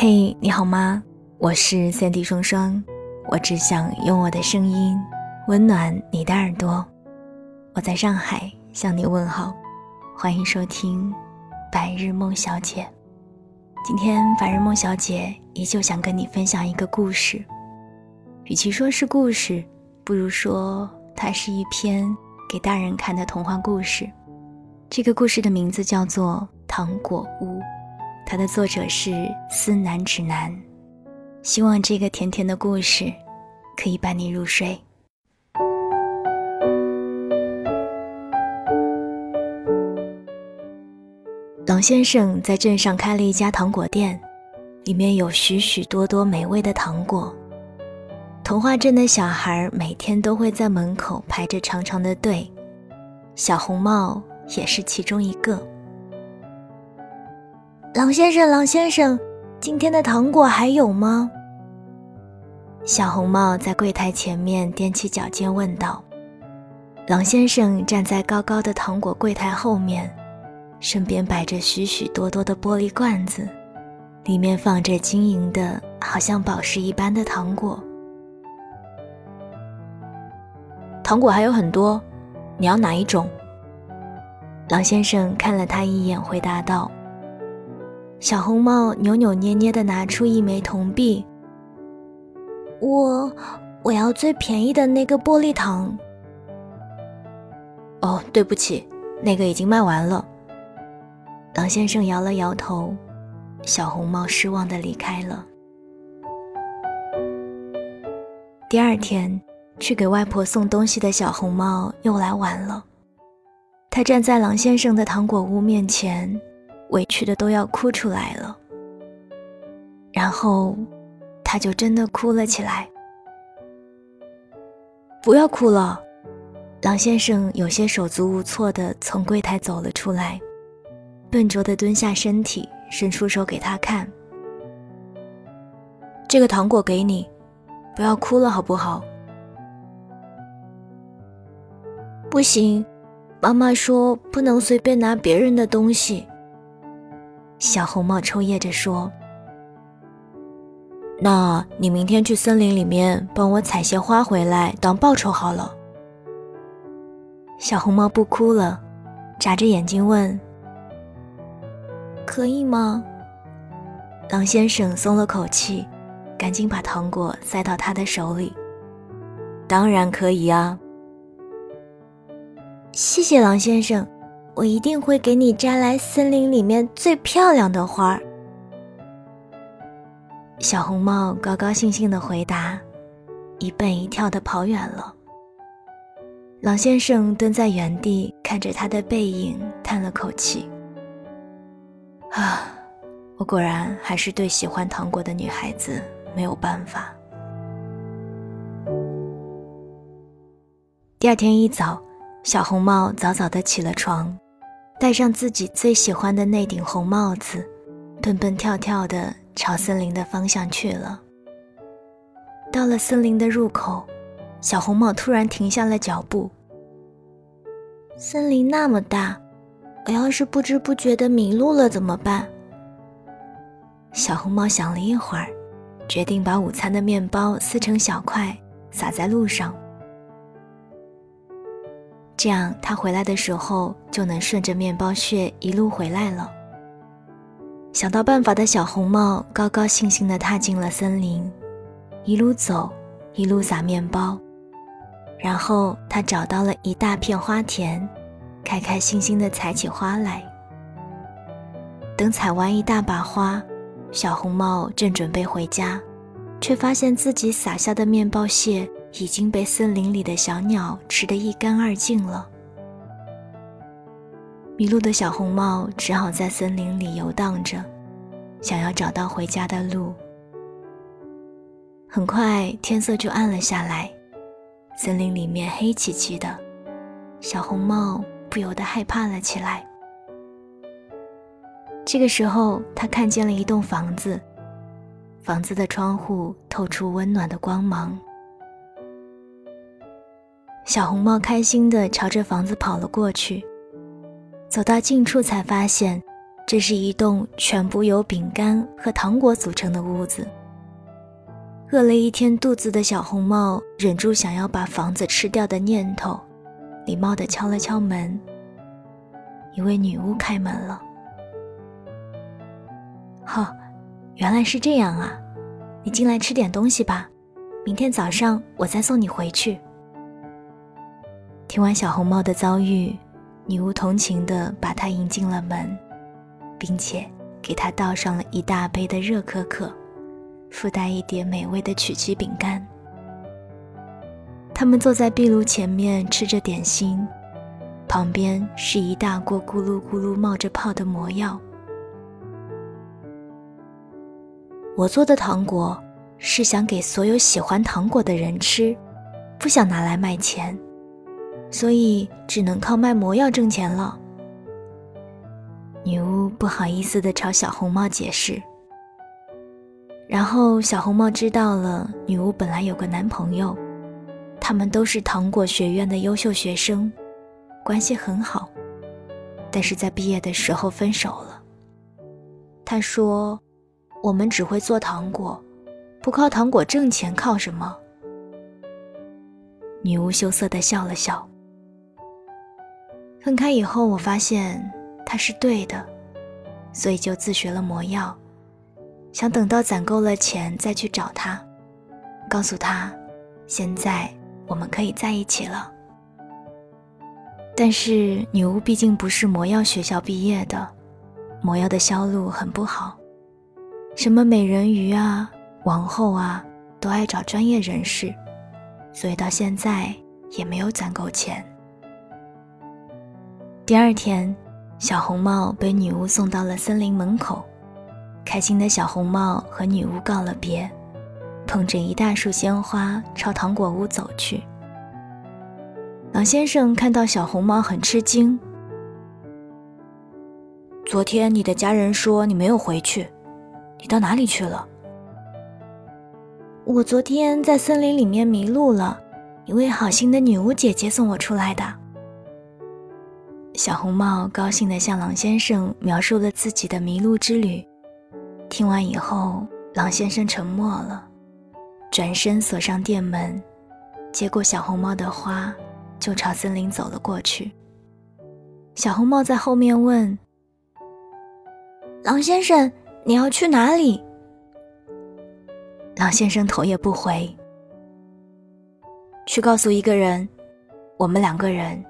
嘿，你好吗？我是三 D 双双，我只想用我的声音温暖你的耳朵。我在上海向你问好，欢迎收听《白日梦小姐》。今天白日梦小姐依旧想跟你分享一个故事，与其说是故事，不如说它是一篇给大人看的童话故事。这个故事的名字叫做《糖果屋》。它的作者是思南指南，希望这个甜甜的故事可以伴你入睡。狼先生在镇上开了一家糖果店，里面有许许多多美味的糖果。童话镇的小孩每天都会在门口排着长长的队，小红帽也是其中一个。狼先生，狼先生，今天的糖果还有吗？小红帽在柜台前面踮起脚尖问道。狼先生站在高高的糖果柜台后面，身边摆着许许多多的玻璃罐子，里面放着晶莹的，好像宝石一般的糖果。糖果还有很多，你要哪一种？狼先生看了他一眼，回答道。小红帽扭扭捏捏地拿出一枚铜币。我，我要最便宜的那个玻璃糖。哦，对不起，那个已经卖完了。狼先生摇了摇头，小红帽失望地离开了。第二天，去给外婆送东西的小红帽又来晚了。他站在狼先生的糖果屋面前。委屈的都要哭出来了，然后他就真的哭了起来。不要哭了，狼先生有些手足无措的从柜台走了出来，笨拙的蹲下身体，伸出手给他看。这个糖果给你，不要哭了好不好？不行，妈妈说不能随便拿别人的东西。小红帽抽噎着说：“那你明天去森林里面帮我采些花回来当报酬好了。”小红帽不哭了，眨着眼睛问：“可以吗？”狼先生松了口气，赶紧把糖果塞到他的手里：“当然可以啊！”谢谢狼先生。我一定会给你摘来森林里面最漂亮的花儿。小红帽高高兴兴的回答，一蹦一跳的跑远了。狼先生蹲在原地看着他的背影，叹了口气：“啊，我果然还是对喜欢糖果的女孩子没有办法。”第二天一早，小红帽早早的起了床。戴上自己最喜欢的那顶红帽子，蹦蹦跳跳地朝森林的方向去了。到了森林的入口，小红帽突然停下了脚步。森林那么大，我要是不知不觉地迷路了怎么办？小红帽想了一会儿，决定把午餐的面包撕成小块，撒在路上。这样，他回来的时候就能顺着面包屑一路回来了。想到办法的小红帽高高兴兴地踏进了森林，一路走，一路撒面包，然后他找到了一大片花田，开开心心地采起花来。等采完一大把花，小红帽正准备回家，却发现自己撒下的面包屑。已经被森林里的小鸟吃得一干二净了。迷路的小红帽只好在森林里游荡着，想要找到回家的路。很快天色就暗了下来，森林里面黑漆漆的，小红帽不由得害怕了起来。这个时候，他看见了一栋房子，房子的窗户透出温暖的光芒。小红帽开心地朝着房子跑了过去，走到近处才发现，这是一栋全部由饼干和糖果组成的屋子。饿了一天肚子的小红帽忍住想要把房子吃掉的念头，礼貌地敲了敲门。一位女巫开门了。哈，原来是这样啊！你进来吃点东西吧，明天早上我再送你回去。听完小红帽的遭遇，女巫同情地把她迎进了门，并且给她倒上了一大杯的热可可。附带一碟美味的曲奇饼干。他们坐在壁炉前面吃着点心，旁边是一大锅咕噜咕噜冒着泡的魔药。我做的糖果是想给所有喜欢糖果的人吃，不想拿来卖钱，所以只能靠卖魔药挣钱了。女巫不好意思地朝小红帽解释。然后小红帽知道了，女巫本来有个男朋友，他们都是糖果学院的优秀学生，关系很好，但是在毕业的时候分手了。他说：“我们只会做糖果，不靠糖果挣钱，靠什么？”女巫羞涩地笑了笑。分开以后，我发现他是对的，所以就自学了魔药。想等到攒够了钱再去找他，告诉他，现在我们可以在一起了。但是女巫毕竟不是魔药学校毕业的，魔药的销路很不好，什么美人鱼啊、王后啊，都爱找专业人士，所以到现在也没有攒够钱。第二天，小红帽被女巫送到了森林门口。开心的小红帽和女巫告了别，捧着一大束鲜花朝糖果屋走去。狼先生看到小红帽很吃惊。昨天你的家人说你没有回去，你到哪里去了？我昨天在森林里面迷路了，一位好心的女巫姐姐送我出来的。小红帽高兴地向狼先生描述了自己的迷路之旅。听完以后，狼先生沉默了，转身锁上店门，接过小红帽的花，就朝森林走了过去。小红帽在后面问：“狼先生，你要去哪里？”狼先生头也不回：“去告诉一个人，我们两个人，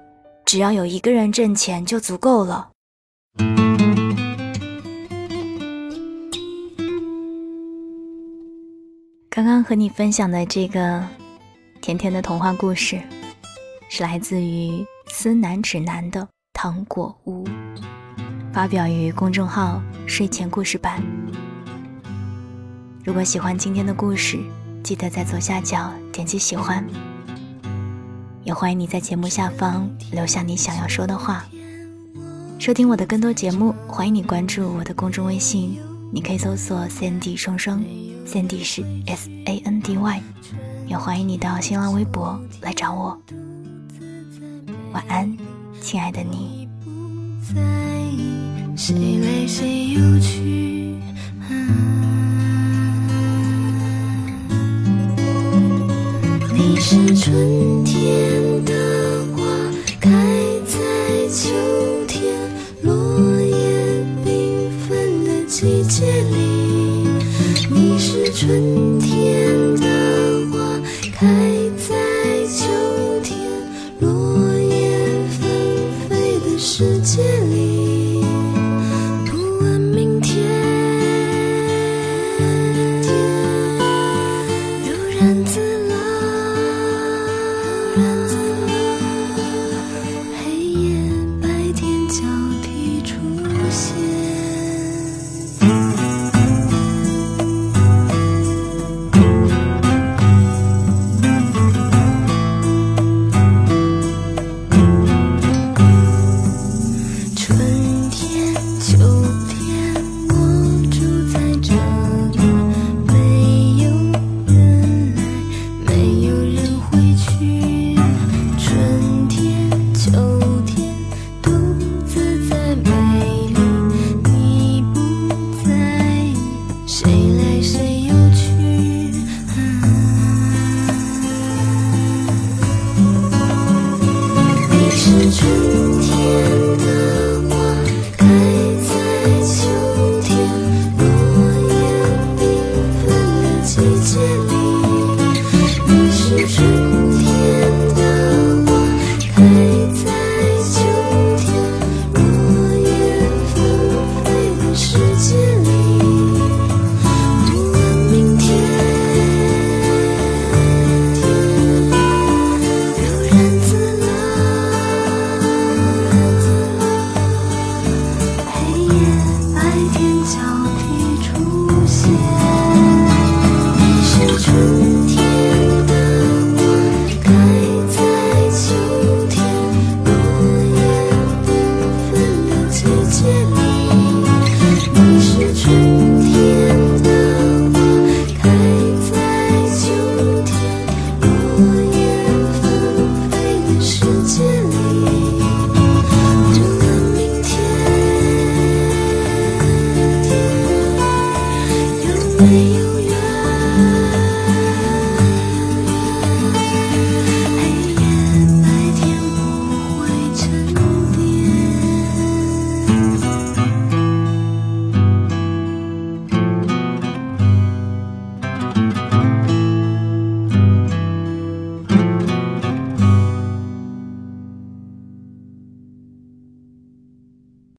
只要有一个人挣钱就足够了。”刚刚和你分享的这个甜甜的童话故事，是来自于思南指南的《糖果屋》，发表于公众号“睡前故事版”。如果喜欢今天的故事，记得在左下角点击喜欢。也欢迎你在节目下方留下你想要说的话。收听我的更多节目，欢迎你关注我的公众微信，你可以搜索 “CND 双双”。Sandy 是 S A N D Y，也欢迎你到新浪微博来找我。晚安，亲爱的你。你是春天世界。